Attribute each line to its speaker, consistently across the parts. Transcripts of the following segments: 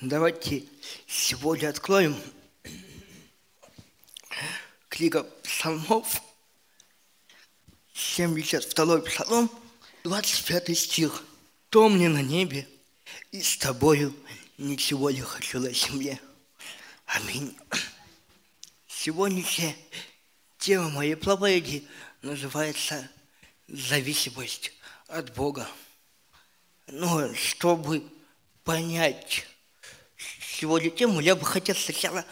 Speaker 1: Давайте сегодня откроем книга псалмов, 72 псалом, 25 стих. «То мне на небе, и с тобою ничего не хочу на земле». Аминь. Сегодняшняя тема моей проповеди называется «Зависимость от Бога». Но чтобы понять сегодня тему, я бы хотел сначала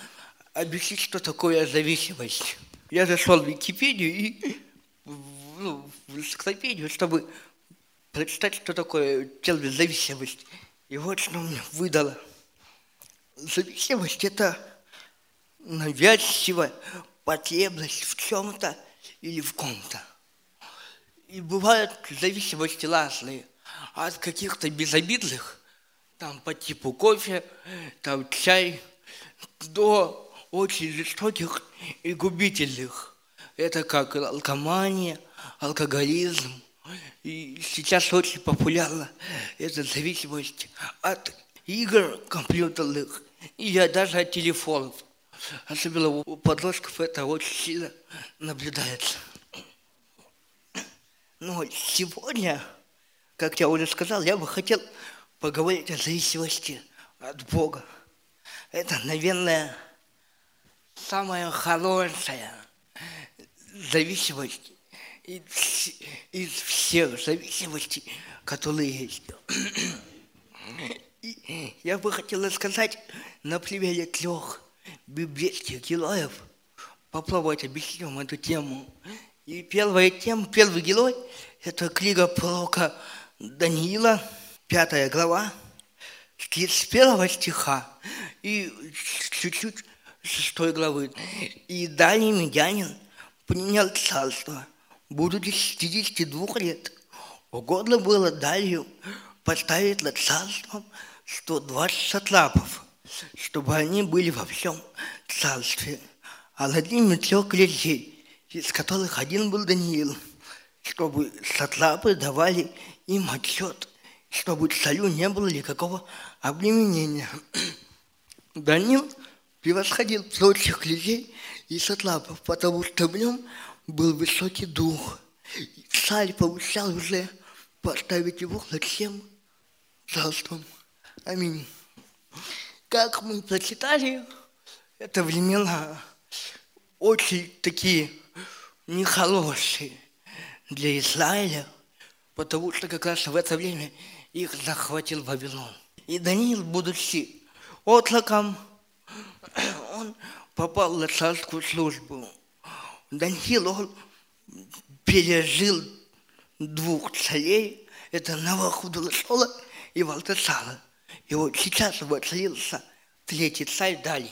Speaker 1: объяснить, что такое зависимость. Я зашел в Википедию и ну, в энциклопедию, чтобы прочитать, что такое термин зависимость. И вот что мне выдало. Зависимость – это навязчивая потребность в чем-то или в ком-то. И бывают зависимости разные. От каких-то безобидных там по типу кофе, там чай, до очень жестоких и губительных. Это как алкомания, алкоголизм. И сейчас очень популярна эта зависимость от игр компьютерных и даже от телефонов. Особенно у подростков это очень сильно наблюдается. Но сегодня, как я уже сказал, я бы хотел поговорить о зависимости от Бога. Это, наверное, самая хорошая зависимость из, из всех зависимостей, которые есть. И я бы хотел рассказать на примере трех библейских героев, попробовать объяснить вам эту тему. И первая тема, первый герой – это книга пророка Даниила – пятая глава, с 31 стиха и чуть-чуть шестой главы. «И далее медянин поменял царство, будучи 62 лет. Угодно было далее поставить над царством 120 сатрапов, чтобы они были во всем царстве. А над ними трех людей, из которых один был Даниил, чтобы сатрапы давали им отчет чтобы царю не было никакого обременения. Данил превосходил прочих людей и сатлапов, потому что в нем был высокий дух. И царь получал уже поставить его над всем царством. Аминь. Как мы прочитали, это времена очень такие нехорошие для Израиля, потому что как раз в это время их захватил Вавилон. И Даниил, будучи отлоком, он попал на царскую службу. Даниил, он пережил двух царей, это Навахудулашола и Валтасала. И вот сейчас воцарился третий царь Дали.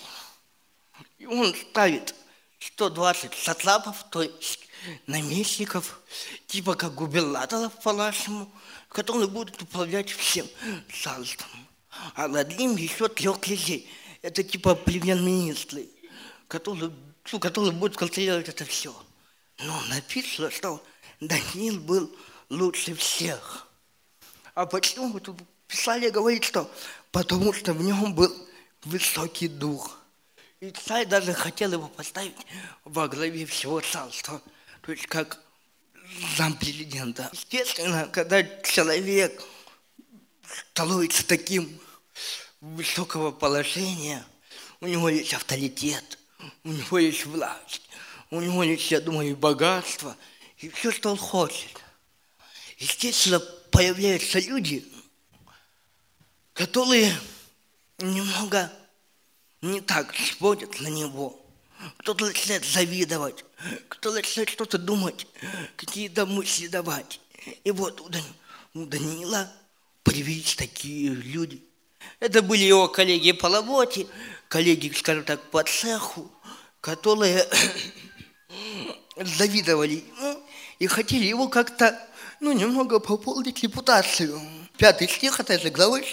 Speaker 1: И он ставит 120 сатрапов, то есть наместников, типа как губернаторов по-нашему, которые будут управлять всем царством. А над ним еще трех людей. Это типа премьер-министры, которые, ну, которые будут контролировать это все. Но написано, что Даниил был лучше всех. А почему? Тут Писание говорит, что потому что в нем был высокий дух. И царь даже хотел его поставить во главе всего царства – то есть как зампрезидента. Естественно, когда человек становится таким высокого положения, у него есть авторитет, у него есть власть, у него есть, я думаю, и богатство, и все, что он хочет. Естественно, появляются люди, которые немного не так смотрят на него – кто-то начинает завидовать, кто начинает что-то думать, какие-то мысли давать. И вот у, Дан... у Данила появились такие люди. Это были его коллеги по работе, коллеги, скажем так, по цеху, которые завидовали ему и хотели его как-то, ну, немного пополнить репутацию. Пятый стих этой же главы,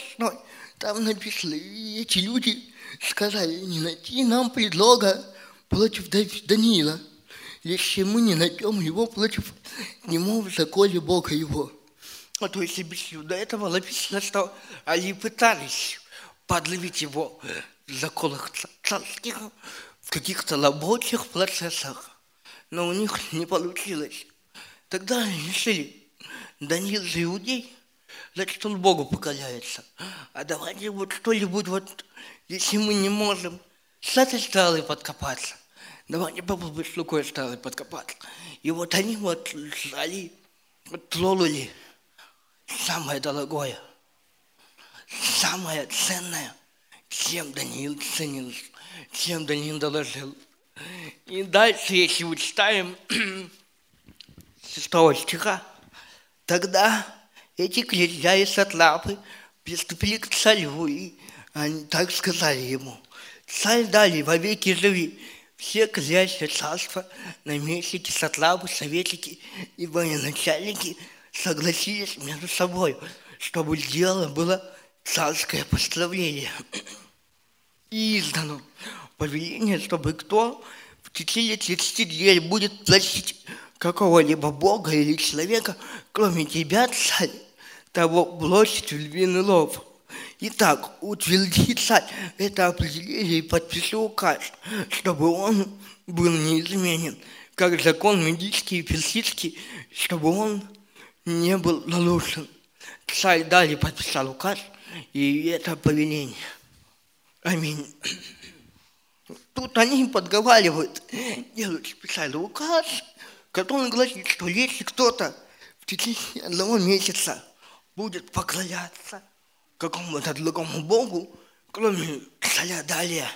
Speaker 1: там написано, и эти люди сказали, не найти нам предлога против Даниила, если мы не найдем его против него в законе Бога его. А то есть до этого написано, что они пытались подловить его в законах царских, в каких-то рабочих процессах. Но у них не получилось. Тогда решили, Даниил же иудей, значит, он Богу покоряется. А давайте вот что-нибудь вот, если мы не можем с этой стороны подкопаться, давайте попробуем с другой стороны подкопаться. И вот они вот вот тронули самое дорогое, самое ценное, чем Даниил ценил, чем Даниил доложил. И дальше, если мы читаем шестого стиха, тогда эти князья и сатлапы приступили к царю, и они так сказали ему, царь дали вовеки живи, все князья царства, наместники, сатлапы, советники и военачальники согласились между собой, чтобы дело было царское постановление. И издано повеление, чтобы кто в течение 30 дней будет платить какого-либо бога или человека, кроме тебя, царь, того бросить в львиный лов. Итак, утверди царь это определение и подпиши указ, чтобы он был неизменен, как закон медийский и персидский, чтобы он не был нарушен. Царь далее подписал указ, и это повеление. Аминь. Тут они подговаривают, делают специальный указ, который гласит, что если кто-то в течение одного месяца будет поклоняться какому-то другому Богу, кроме царя Далия,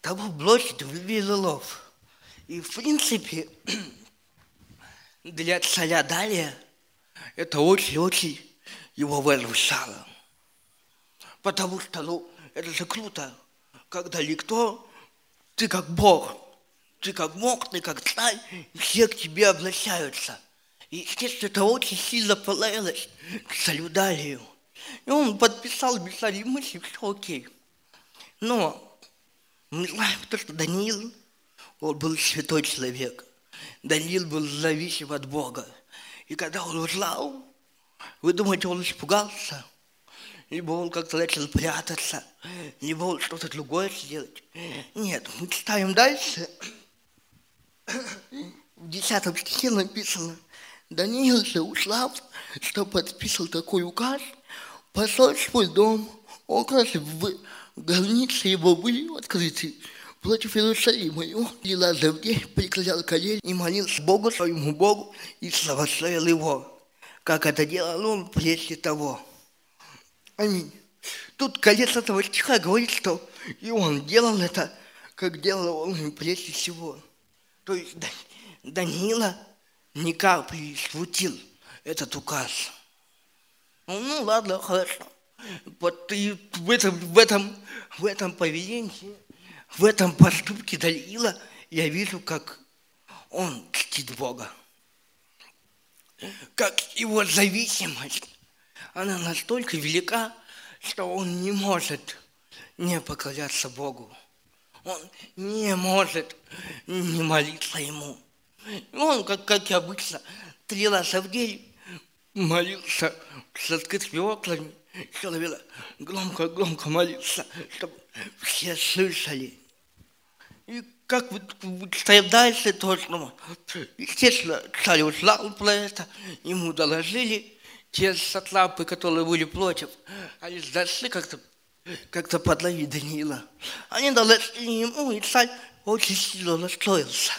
Speaker 1: того бросит в Вавилов. И в принципе для царя Далия это очень-очень его возвышало. Потому что, ну, это же круто, когда никто, ты как Бог, ты как Бог, ты как царь, все к тебе обращаются. И, естественно, это очень сильно понравилось царю Далию. И он подписал Бессарий мысли, все окей. Но мы знаем то, что Даниил, он был святой человек. Даниил был зависим от Бога. И когда он узнал, вы думаете, он испугался? либо он как-то начал прятаться, либо он что-то другое сделать. Нет, мы читаем дальше. В десятом стихе написано, Даниил же узнав, что подписал такой указ, пошел свой дом, окна в границы его были открыты против Иерусалима. И он лила день, преклонял колени и молился Богу своему Богу и славословил его, как это делал он прежде того. Аминь. Тут конец этого стиха говорит, что и он делал это, как делал он прежде всего. То есть Данила ни капли смутил этот указ. Ну, ладно, хорошо. Вот и в этом, в этом, в этом поведении, в этом поступке Даниила я вижу, как он чтит Бога. Как его зависимость она настолько велика, что он не может не покоряться Богу. Он не может не молиться Ему. Он, как, как обычно, три раза в день молился с открытыми окнами, человек громко-громко молился, чтобы все слышали. И как вот читаем дальше, то, ну, естественно, царь узнал про это, ему доложили, те сатлапы, которые были против, они дошли как-то как-то подловить Даниила. Они дошли ему, и царь очень сильно настроился.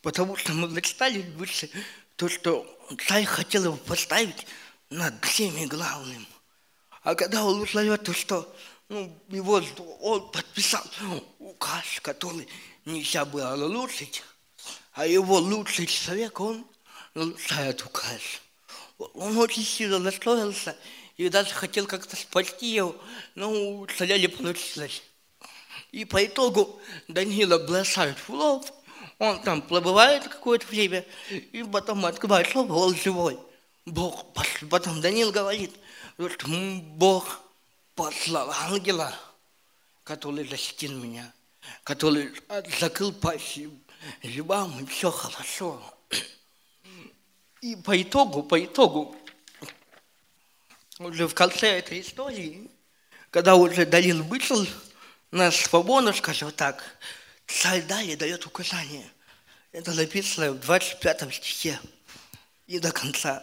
Speaker 1: Потому что мы зачитали выше то, что царь хотел его поставить над всеми главным. А когда он узнает то, что ну, его, он подписал указ, который нельзя было нарушить, а его лучший человек, он нарушает указ он очень сильно настроился и даже хотел как-то спасти его, но царя не получилось. И по итогу Данила бросают в лов, он там плавает какое-то время, и потом открывает лов, он живой. Бог, потом Данил говорит, что Бог послал ангела, который защитил меня, который закрыл пасть зубам, и все хорошо. И по итогу, по итогу, уже в конце этой истории, когда уже Далил вышел на свободу, скажем так, царь дает указание. Это написано в 25 стихе и до конца.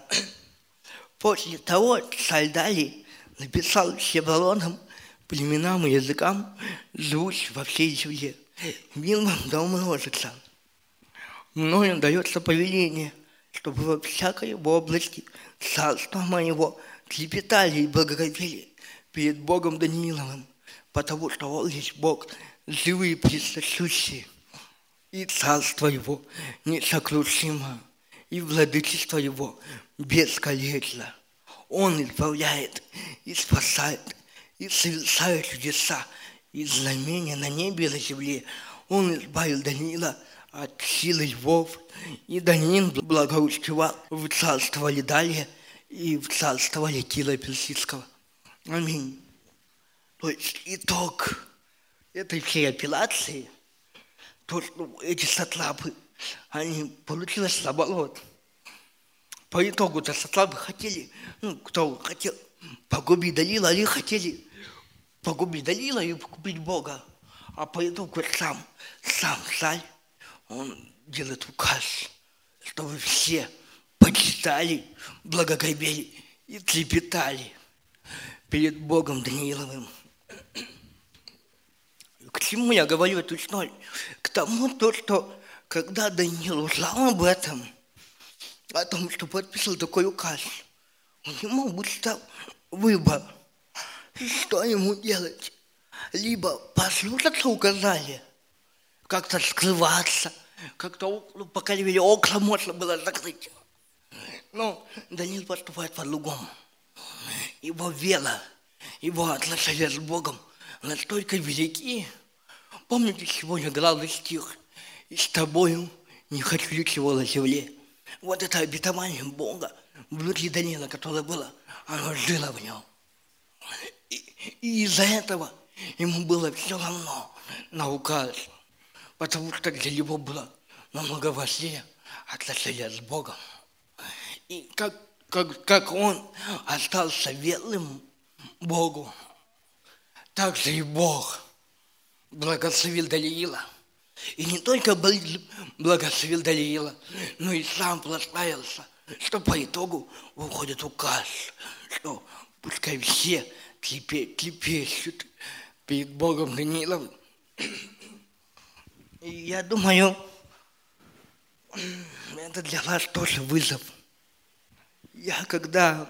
Speaker 1: После того царь Дали написал всем народам, племенам и языкам, живущим во всей земле. Мир вам да умножится. Мною дается повеление, чтобы во всякой области царства моего трепетали и благоговели перед Богом Данииловым, потому что Он есть Бог, живый и присущий, и царство Его несокрушимо, и владычество Его бесконечно. Он избавляет и спасает, и совершает чудеса, и знамения на небе и на земле. Он избавил Даниила от силы львов, и Даниил благоустевал в царство Лидалия и в царство Летила Персидского. Аминь. То есть итог этой апелляции, то, что эти сатрапы, они получилось наоборот. По итогу-то сатрапы хотели, ну, кто хотел погубить Далила, они хотели погубить Далила и погубить Бога. А по итогу сам, сам царь, он делает указ, чтобы все почитали, благоговели и трепетали перед Богом Данииловым. К чему я говорю эту историю? К тому, то, что когда Даниил узнал об этом, о том, что подписал такой указ, у него был стал выбор, что ему делать. Либо послушаться указания, как-то скрываться, как-то, ну, по крайней мере, окна можно было закрыть. Но Даниил поступает по-другому. Его вера, его отношения с Богом настолько велики. Помните, сегодня главный стих «И с тобою не хочу ничего на земле». Вот это обетование Бога внутри Даниила, которое было, оно жило в нем. И, и из-за этого ему было все равно на указ, потому что для него было намного важнее отношения с Богом. И как, как, как он остался верным Богу, так же и Бог благословил Даниила. И не только благословил Даниила, но и сам прославился, что по итогу выходит указ, что пускай все трепещут перед Богом Данииловым. И я думаю, это для нас тоже вызов – я когда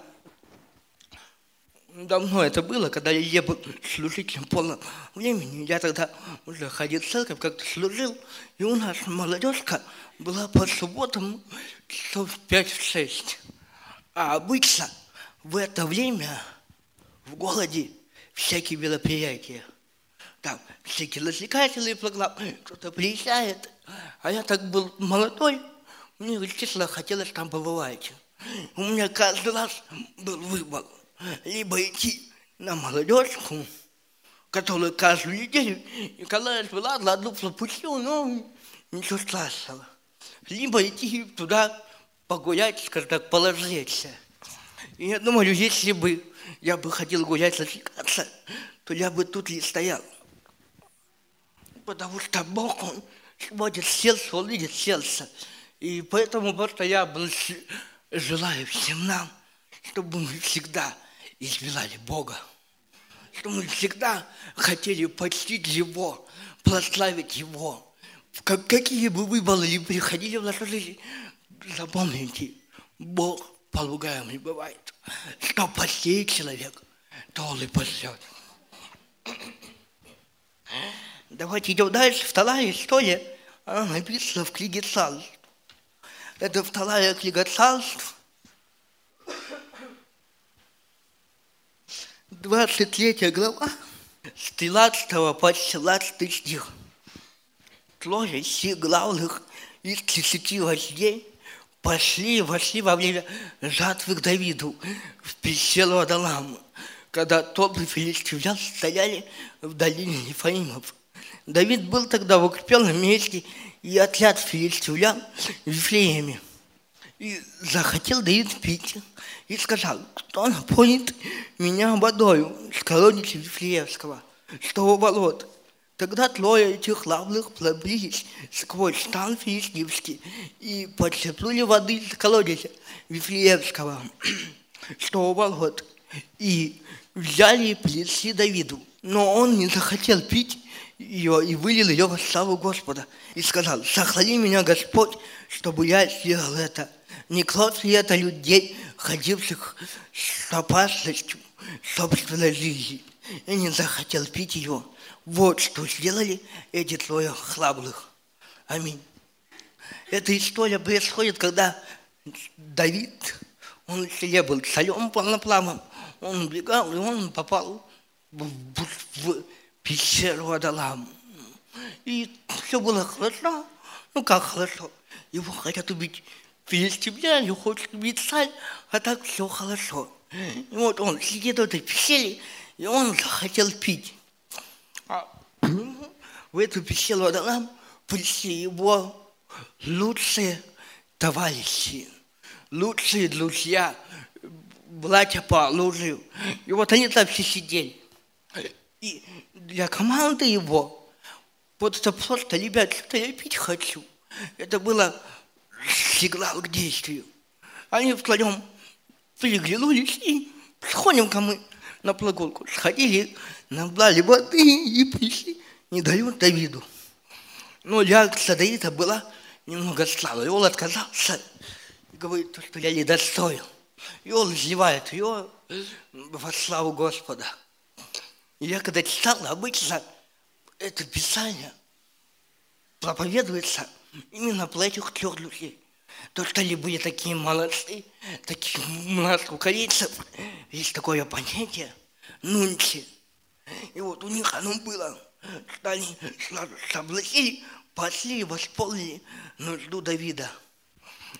Speaker 1: давно это было, когда я был служителем полного времени, я тогда уже ходил в церковь, как-то служил, и у нас молодежка была по субботам часов 5-6. А обычно в это время в городе всякие мероприятия. Там всякие развлекательные программы, кто-то приезжает. А я так был молодой, мне, честно, хотелось там побывать. У меня каждый раз был выбор. Либо идти на молодежку, которая каждую неделю, и казалось бы, ладно, одну пропустил, но ничего страшного. Либо идти туда погулять, скажем так, положиться. И я думаю, если бы я бы хотел гулять, развлекаться, то я бы тут и стоял. Потому что Бог, Он смотрит сердце, Он видит сердце. И поэтому просто я желаю всем нам, чтобы мы всегда избирали Бога, чтобы мы всегда хотели почтить Его, прославить Его. Как, какие бы выборы ни приходили в нашу жизнь, запомните, Бог поругаем не бывает. Что посеет человек, то он и пасет. Давайте идем дальше. Вторая история, она написана в книге Царств. Это вторая книга царств, 23 глава, с 13 по 17 стих. Трое сих главных из 30 вождей пошли и вошли во время жатвы к Давиду в пещеру Адалам, когда толпы филистимлян стояли в долине Ефаимов. Давид был тогда в укрепленном месте – и отряд филистимлян в Вифлееме. И захотел Давид пить. И сказал, кто напоит меня водою с колодца Вифлеевского, что у болот. Тогда трое этих лавлых пробились сквозь стан филистимский и подчерпнули воды из колодца Вифлеевского, что у болот. И взяли и принесли Давиду. Но он не захотел пить ее и вылил ее во славу Господа. И сказал, сохрани меня, Господь, чтобы я сделал это. Не клад ли это людей, ходивших с опасностью собственной жизни, и не захотел пить ее. Вот что сделали эти трое храбрых. Аминь. Эта история происходит, когда Давид, он в селе был царем полноплавным, он убегал, и он попал в, в пещеру Адалам. И все было хорошо. Ну как хорошо? Его хотят убить филистимляне, хочет убить царь, а так все хорошо. И вот он сидит в этой пещере, и он захотел пить. А в эту пещеру Адалам пришли его лучшие товарищи, лучшие друзья, братья по оружию. И вот они там все сидели. И для команды его, вот это просто, ребят, что я пить хочу. Это было сигнал к действию. Они втроем переглянулись и сходим-ка мы на прогулку. Сходили, набрали воды и пришли, не дают Давиду. Но реакция Давида была немного слабая. И он отказался и говорит, что я не достоин. И он изливает ее во славу Господа. И я когда читал, обычно это Писание проповедуется именно этих трех людей. То, что они были такие молодцы, такие у нас, украинцев, есть такое понятие нунчи. И вот у них оно было, что они соблазили, пошли и восполнили нужду Давида.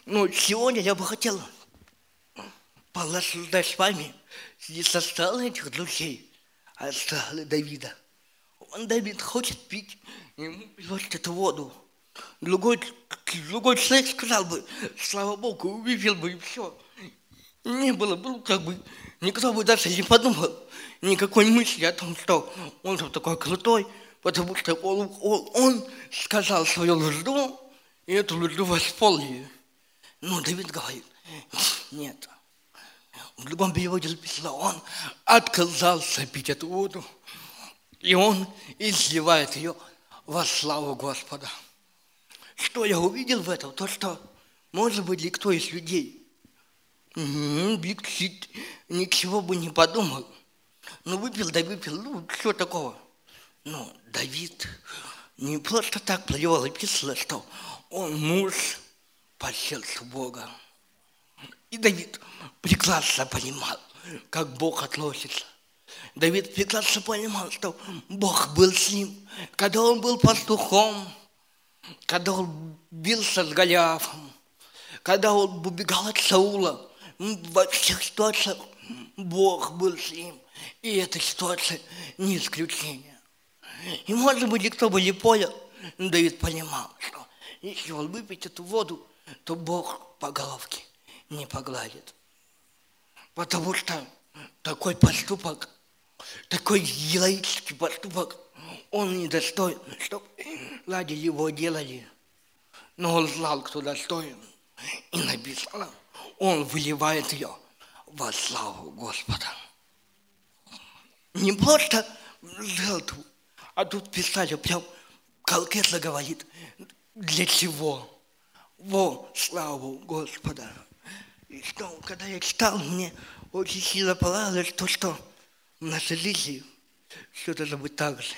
Speaker 1: Но сегодня я бы хотел порассуждать с вами не со стороны этих друзей, а с стороны Давида. Он, Давид, хочет пить, ему приносит эту воду. Другой, другой человек сказал бы, слава Богу, увидел бы и все. Не было бы, как бы, никто бы даже не подумал никакой мысли о том, что он же такой крутой, потому что он, он, он сказал свою нужду, и эту нужду восполнили. Но Давид говорит, нет, в другом переводе написано, он отказался пить эту воду, и он изливает ее во славу Господа. Что я увидел в этом? То, что, может быть, никто из людей ничего бы не подумал. Ну, выпил, да выпил, ну, что такого? Но Давид не просто так плевал и писал, что он муж по сердцу Бога. И Давид прекрасно понимал, как Бог относится. Давид прекрасно понимал, что Бог был с ним, когда он был пастухом, когда он бился с Голиафом, когда он убегал от Саула, во всех ситуациях Бог был с ним. И эта ситуация не исключение. И, может быть, никто бы не понял, но Давид понимал, что если он выпьет эту воду, то Бог по головке не погладит. Потому что такой поступок, такой героический поступок, он не достоин, чтобы ради его делали. Но он знал, кто достоин. И написано, он выливает ее во славу Господа. Не просто жертву, а тут писали прям конкретно говорит, для чего? Во славу Господа. И что, когда я читал, мне очень сильно понравилось то, что в нашей жизни все должно быть так же.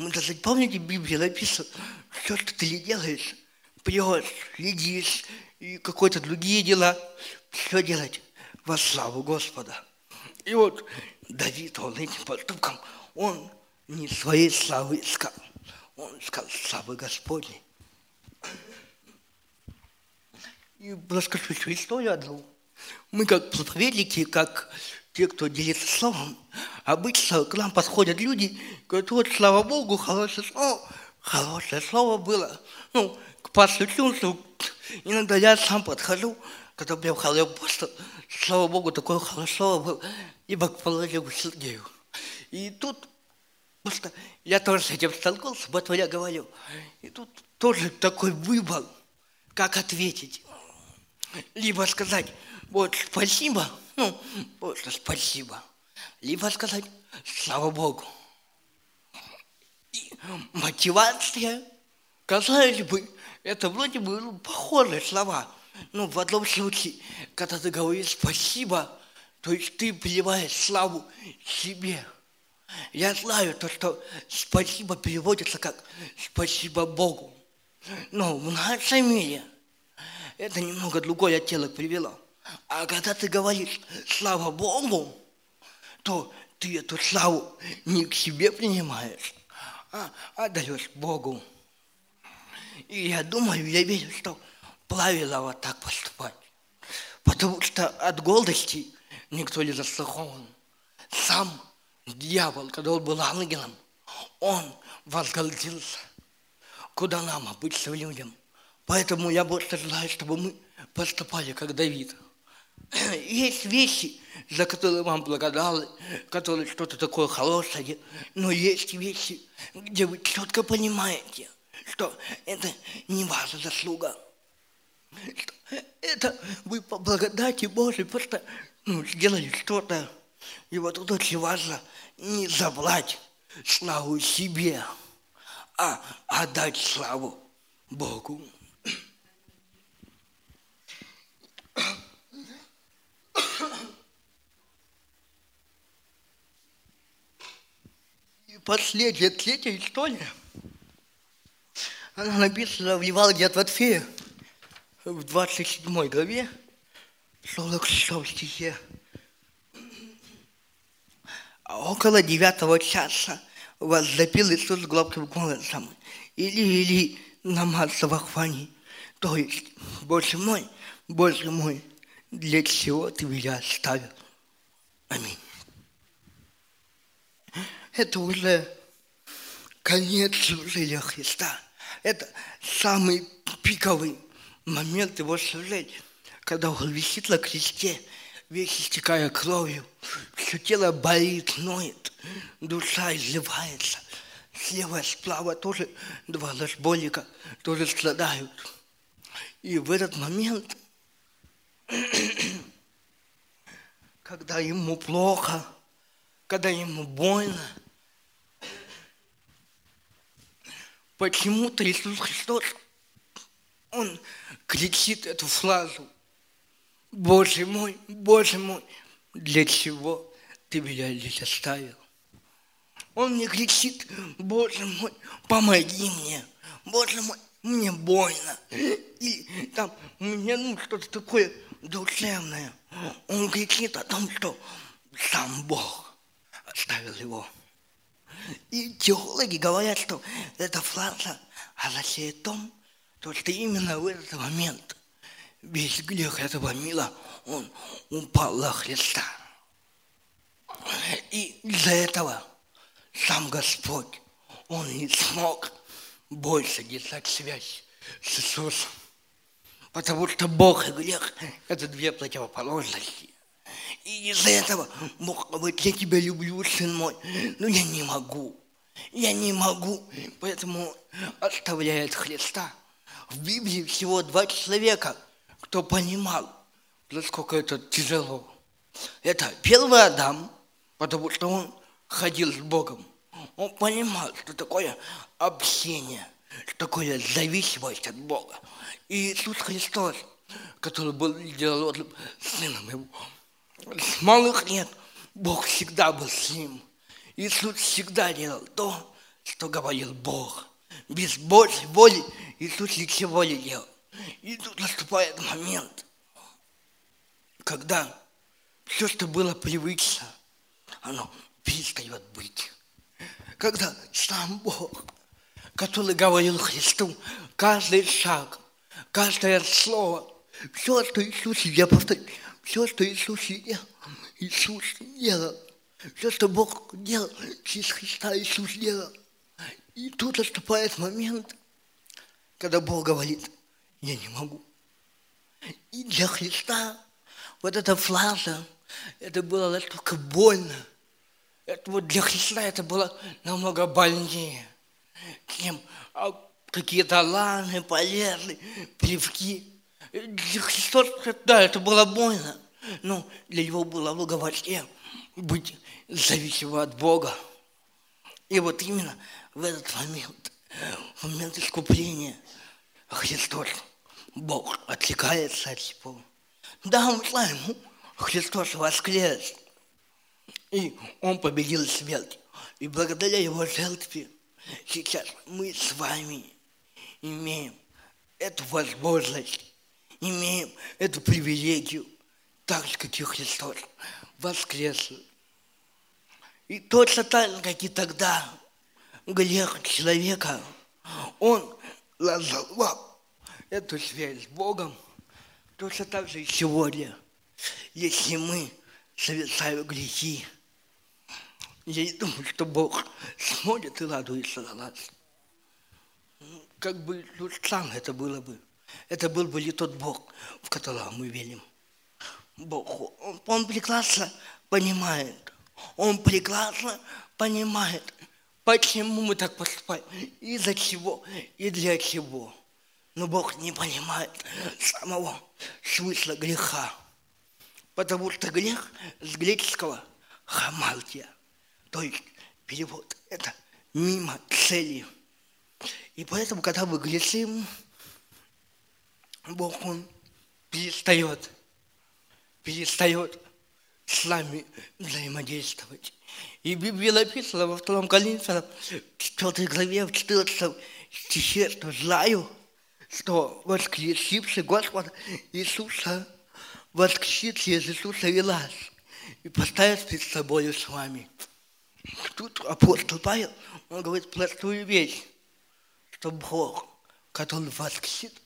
Speaker 1: Мы даже, помните, в Библии написано, все, что ты делаешь, пьешь, следишь, и какие-то другие дела, все делать во славу Господа. И вот Давид, он этим поступком, он не своей славы искал, он искал славы Господней. И расскажу еще историю одну. Мы как проповедники, как те, кто делится словом, обычно к нам подходят люди, говорят, вот, слава Богу, хорошее слово, хорошее слово было. Ну, к пастору Иногда я сам подхожу, когда прям я просто, слава Богу, такое хорошо был, и Бог положил Сергею. И тут просто я тоже с этим столкнулся, поэтому я говорю. И тут тоже такой выбор, как ответить. Либо сказать, вот спасибо, ну, просто спасибо. Либо сказать, слава Богу. И мотивация, казалось бы, это вроде бы ну, похожие слова. Но в одном случае, когда ты говоришь спасибо, то есть ты приливаешь славу себе. Я знаю то, что спасибо переводится как спасибо Богу. Но в нашем мире это немного другой оттенок привело. А когда ты говоришь «слава Богу», то ты эту славу не к себе принимаешь, а отдаешь Богу. И я думаю, я верю, что правильно вот так поступать. Потому что от гордости никто не застрахован. Сам дьявол, когда он был ангелом, он возгордился. Куда нам, обычным людям? Поэтому я больше желаю, чтобы мы поступали, как Давид. Есть вещи, за которые вам благодарны, которые что-то такое хорошее, но есть вещи, где вы четко понимаете, что это не ваша заслуга. Что это вы по благодати Божией просто ну, сделали что-то. И вот тут очень важно не забрать славу себе, а отдать славу Богу. Последняя, третья история. Она написана в Евангелии от Матфея в 27 главе, 46 стихе. А около девятого часа возопил Иисус громким голосом. Или, или намаз вахвани. То есть, Боже мой, Боже мой, для чего ты меня оставил? Аминь. Это уже конец служения Христа. Это самый пиковый момент его служения, когда он висит на кресте, весь истекая кровью, все тело болит, ноет, душа изливается. Слева справа тоже два лошбольника тоже страдают. И в этот момент когда ему плохо, когда ему больно. Почему-то Иисус Христос, Он кричит эту фразу. Боже мой, Боже мой, для чего ты меня здесь оставил? Он не кричит, Боже мой, помоги мне, Боже мой, мне больно. И там мне ну что-то такое душевное. Он кричит о том, что сам Бог оставил его. И теологи говорят, что эта фраза означает том, то, что именно в этот момент весь грех этого мира, он упал на Христа. И из-за этого сам Господь, Он не смог больше держать связь с Иисусом. Потому что Бог и грех – это две противоположности. И из-за этого Бог говорит, я тебя люблю, сын мой, но я не могу. Я не могу, поэтому оставляет Христа. В Библии всего два человека, кто понимал, насколько это тяжело. Это первый Адам, потому что он ходил с Богом. Он понимал, что такое общение, что такое зависимость от Бога. И Иисус Христос, который был идеологом, сыном его, малых лет Бог всегда был с ним. Иисус всегда делал то, что говорил Бог. Без Божьей воли Иисус ничего не делал. И тут наступает момент, когда все, что было привычно, оно перестает быть. Когда сам Бог, который говорил Христу, каждый шаг – каждое слово, все, что Иисус, я повторю, все, что Иисус делал, Иисус делал. Все, что Бог делал через Христа, Иисус делал. И тут наступает момент, когда Бог говорит, я не могу, И для Христа вот эта фраза, это было настолько больно. Это вот для Христа это было намного больнее, чем а, какие-то ланы, полезы, плевки. Христа, да, это было больно, но для него было благоволение быть зависимым от Бога. И вот именно в этот момент, в момент искупления Христос, Бог отвлекается от Него. Да, мы знаем, Христос воскрес, и Он победил смерть. И благодаря Его жертве сейчас мы с вами имеем эту возможность, имеем эту привилегию, так же, как и Христос, воскрес. И точно так же, как и тогда, грех человека, он разорвал эту связь с Богом, точно так же и сегодня, если мы совершаем грехи, я не думаю, что Бог смотрит и радуется на нас. Как бы ну, странно это было бы. Это был бы не тот Бог, в которого мы верим. Бог, он, он прекрасно понимает, он прекрасно понимает, почему мы так поступаем, и за чего, и для чего. Но Бог не понимает самого смысла греха. Потому что грех с греческого хамалтия, то есть перевод, это мимо цели. И поэтому, когда мы грешим, Бог, Он перестает, перестает с нами взаимодействовать. И в Библии написано во втором Коринфянам, 4 главе, в 14 стихе, что знаю, что воскресивший Господа Иисуса воскресит через Иисуса и нас и поставит перед собой с вами. Тут апостол Павел, он говорит простую вещь, что Бог, который воскресит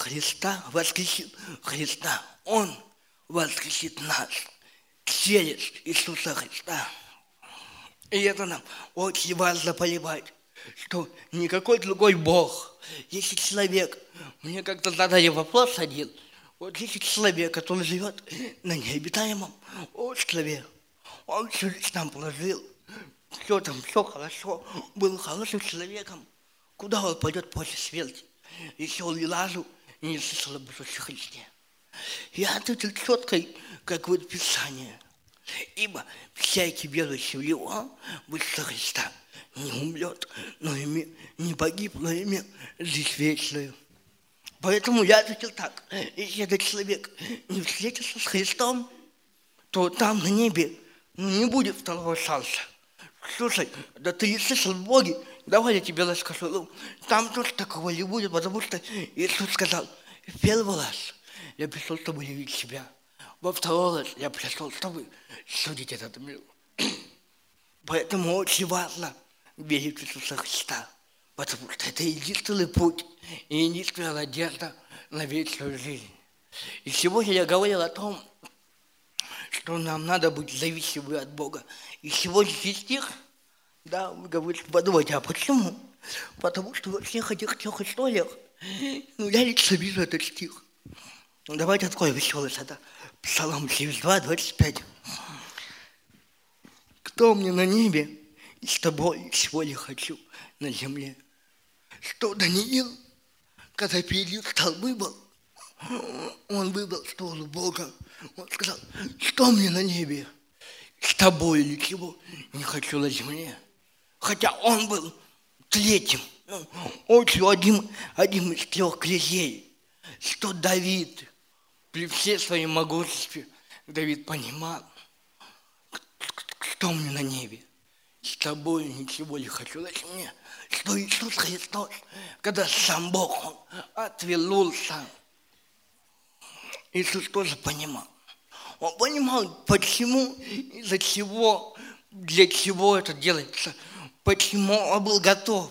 Speaker 1: Христа, воскресит Христа, Он воскресит нас. Через Иисуса Христа. И это нам очень важно понимать, что никакой другой Бог, если человек, мне как-то задали вопрос один, вот если человек, который живет на необитаемом острове, он всю жизнь там положил, все там, все хорошо, был хорошим человеком, куда он пойдет после смерти, если он не лазу и не слышал об Иисусе Христе? Я ответил четко, как вот Писание – Ибо всякий верующий в Него, в Иисуса Христа, не умрет, но име, не погиб, но имел жизнь вечную. Поэтому я ответил так, если этот человек не встретится с Христом, то там на небе ну, не будет второго шанса. Слушай, да ты не слышал в Боге, давай я тебе расскажу. Ну, там тоже такого не будет, потому что Иисус сказал, в первый раз я пришел, чтобы явить себя – во второй раз я пришел, чтобы судить этот мир. Поэтому очень важно верить в Иисуса Христа, потому что это единственный путь и единственная надежда на вечную жизнь. И сегодня я говорил о том, что нам надо быть зависимыми от Бога. И сегодняшний стих, да, вы говорите, подумайте, а почему? Потому что во всех этих трех историях, ну, я лично вижу этот стих. Ну, давайте откроем еще раз это. Псалом 72, 25. Кто мне на небе, и с тобой всего ли хочу на земле? Что Даниил, когда перед стал выбор, он выбрал сторону Бога. Он сказал, что мне на небе, с тобой ничего не хочу на земле. Хотя он был третьим, ну, очень один, один из трех князей, что Давид – при всей своей могуществе Давид понимал, что мне на небе. С тобой ничего не хочу. Значит, мне, что Иисус Христос, когда сам Бог, Он отвернулся. Иисус тоже понимал. Он понимал, почему, из-за чего, для чего это делается, почему он был готов.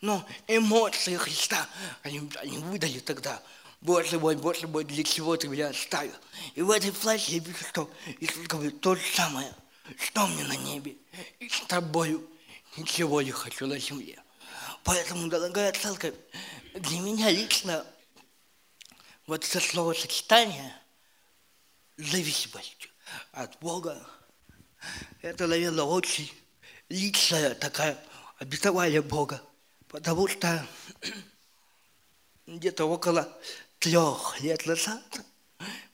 Speaker 1: Но эмоции Христа, они, они выдали тогда Боже мой, Боже мой, для чего ты меня оставил? И в этой флеше я вижу, что Иисус говорит то же самое. Что мне на небе? И с тобою ничего не хочу на земле. Поэтому, дорогая церковь, для меня лично вот это словосочетание зависимость от Бога, это, наверное, очень личная такая обетование Бога, потому что где-то около трех лет назад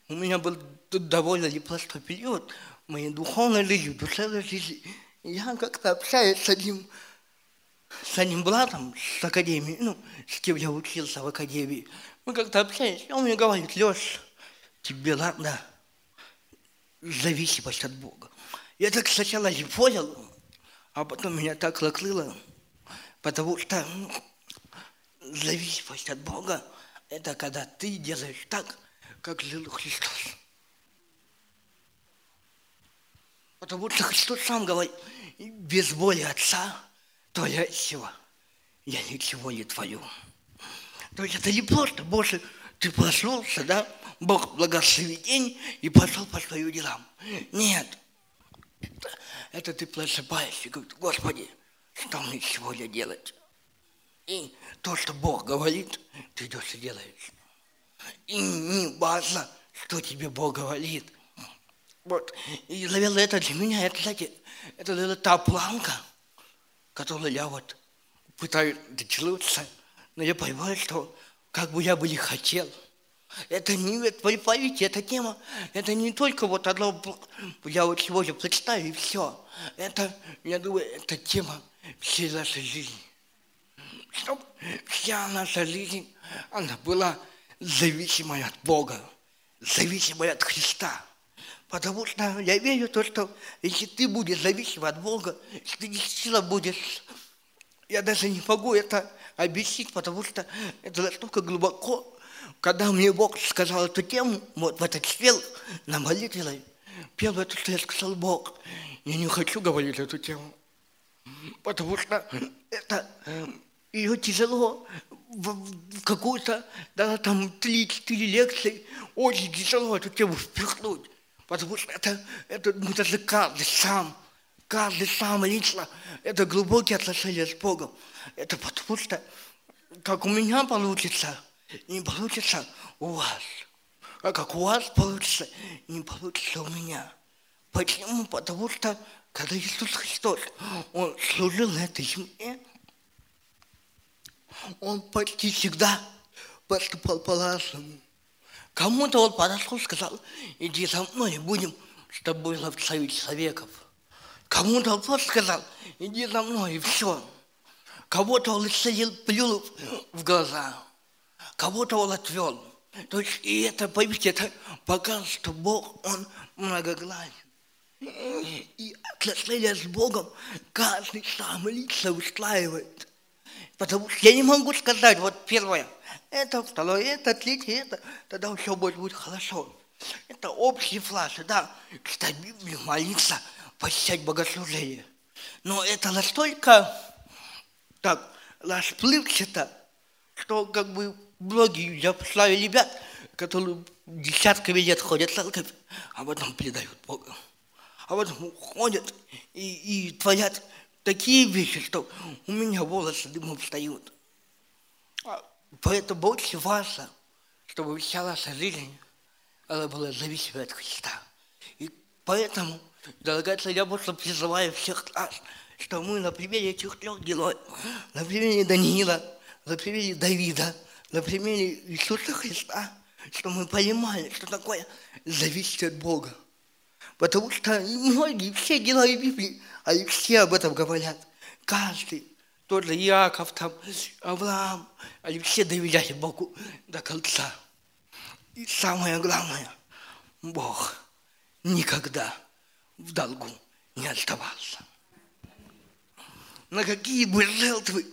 Speaker 1: у меня был довольно непростой период моей духовной жизни, душевной жизни. Я как-то общаюсь с одним, с одним братом с академии, ну, с кем я учился в академии. Мы как-то общаемся, и он мне говорит, Леш, тебе надо зависимость от Бога. Я так сначала не понял, а потом меня так накрыло, потому что ну, зависимость от Бога – это когда ты делаешь так, как жил Христос. Потому что Христос сам говорит, без воли Отца, то я чего? Я ничего не творю. То есть это не просто, Боже, ты проснулся, да, Бог благослови день и пошел по своим делам. Нет, это, ты просыпаешься и говоришь, Господи, что мне сегодня делать? И то, что Бог говорит, ты идешь и делаешь. И не важно, что тебе Бог говорит. Вот. И, наверное, это для меня, это, знаете, это, наверное, та планка, которую я вот пытаюсь дотянуться, но я понимаю, что как бы я бы не хотел – это не вы поймите, эта тема, это не только вот одно, я вот сегодня представлю и все. Это, я думаю, это тема всей нашей жизни. Чтобы вся наша жизнь, она была зависимой от Бога, зависимой от Христа. Потому что я верю в то, что если ты будешь зависим от Бога, если ты действительно будешь, я даже не могу это объяснить, потому что это настолько глубоко когда мне Бог сказал эту тему, вот в этот четверг на молитве, первое, то, что я сказал, Бог, я не хочу говорить эту тему, потому что это ее тяжело в какую-то, да, там, три-четыре лекции, очень тяжело эту тему впихнуть, потому что это, это ну, даже каждый сам, каждый сам лично, это глубокие отношения с Богом. Это потому что, как у меня получится – не получится у вас. А как у вас получится, не получится у меня. Почему? Потому что, когда Иисус Христос, Он служил на этой земле, Он почти всегда поступал по-разному. Кому-то Он подошел и сказал, иди за мной, будем с тобой ловцевить человеков. Кому-то Он просто сказал, иди за мной, и все. Кого-то Он исцелил, плюнул в глаза – кого-то он отвел. То есть, и это, поймите, это показывает, что Бог, Он многогласен. И отношения с Богом каждый сам лично устраивает. Потому что я не могу сказать, вот первое, это второе, это третье, это, тогда все будет, будет хорошо. Это общие фразы, да, читать Библию, молиться, посещать богослужение. Но это настолько так расплывчато, что как бы многие, я знаю ребят, которые десятками лет ходят в церковь, а потом предают Бога. А потом ходят и, и творят такие вещи, что у меня волосы дымом встают. А поэтому очень важно, чтобы вся наша жизнь она была зависима от Христа. И поэтому, дорогая я просто призываю всех нас, что мы на примере этих трех героев, на примере Даниила, на примере Давида – на примере Иисуса Христа, что мы понимали, что такое зависит от Бога. Потому что многие, все герои Библии, они все об этом говорят. Каждый, тот же Иаков, там, Авраам, они все доверяли Богу до конца. И самое главное, Бог никогда в долгу не оставался. На какие бы жертвы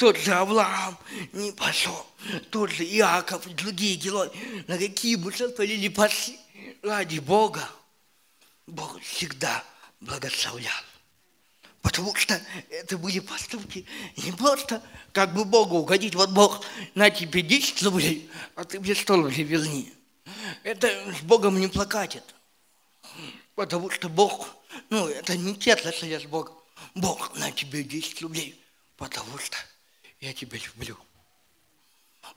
Speaker 1: тот же Авраам не пошел, тот же Иаков и другие герои, на какие бы жертвы не пошли ради Бога, Бог всегда благословлял. Потому что это были поступки не просто как бы Богу угодить, вот Бог, на тебе 10 рублей, а ты мне 100 рублей верни. Это с Богом не плакатит. Потому что Бог, ну, это не те отношения с Богом. Бог на тебе 10 рублей, потому что я тебя люблю.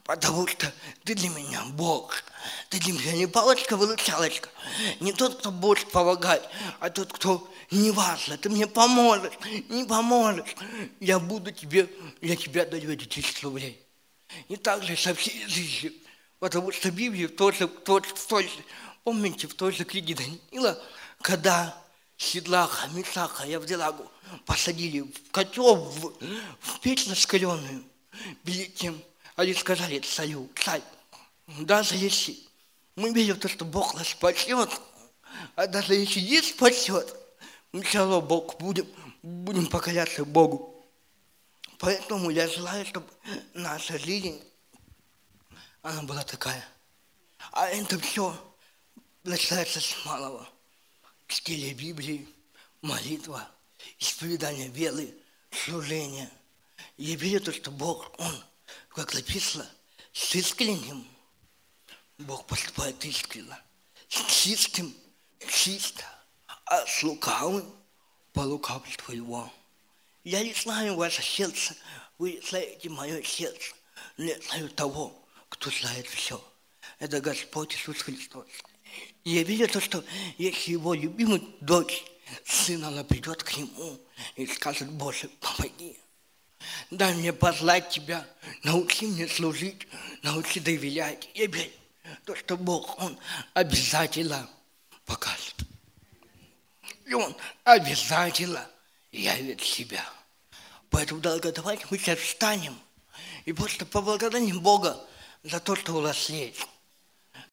Speaker 1: Потому что ты для меня Бог. Ты для меня не палочка-выручалочка. Не тот, кто будет помогать, а тот, кто не важно. Ты мне поможешь, не поможешь. Я буду тебе, я тебе даю эти 10 рублей. И так же со всей жизнью. Потому что Библия в той же, в той, в той же, помните, в той же книге Даниила, когда Седлаха, Мисаха и Авделагу посадили в котел, в, в печь раскаленную, перед тем, они сказали царю, царь, даже если мы верим в то, что Бог нас спасет, а даже если не спасет, мы все равно Бог будем, будем покоряться Богу. Поэтому я желаю, чтобы наша жизнь, она была такая. А это все начинается с малого. Чтение Библии, молитва, исповедание веры, служение. Я верю то, что Бог, Он как написано, с искренним Бог поступает искренно, с чистым чисто, а с лукавым по лукавству его. Я не знаю ваше сердце, вы знаете мое сердце, но я знаю того, кто знает все. Это Господь Иисус Христос. И я видел то, что если его любимый дочь, сын, она придет к нему и скажет, Боже, помоги. Дай мне познать Тебя, научи мне служить, научи доверять. И верь, то, что Бог, Он обязательно покажет. И Он обязательно явит себя. Поэтому, дорогие, давайте мы сейчас встанем и просто поблагодарим Бога за то, что у нас есть.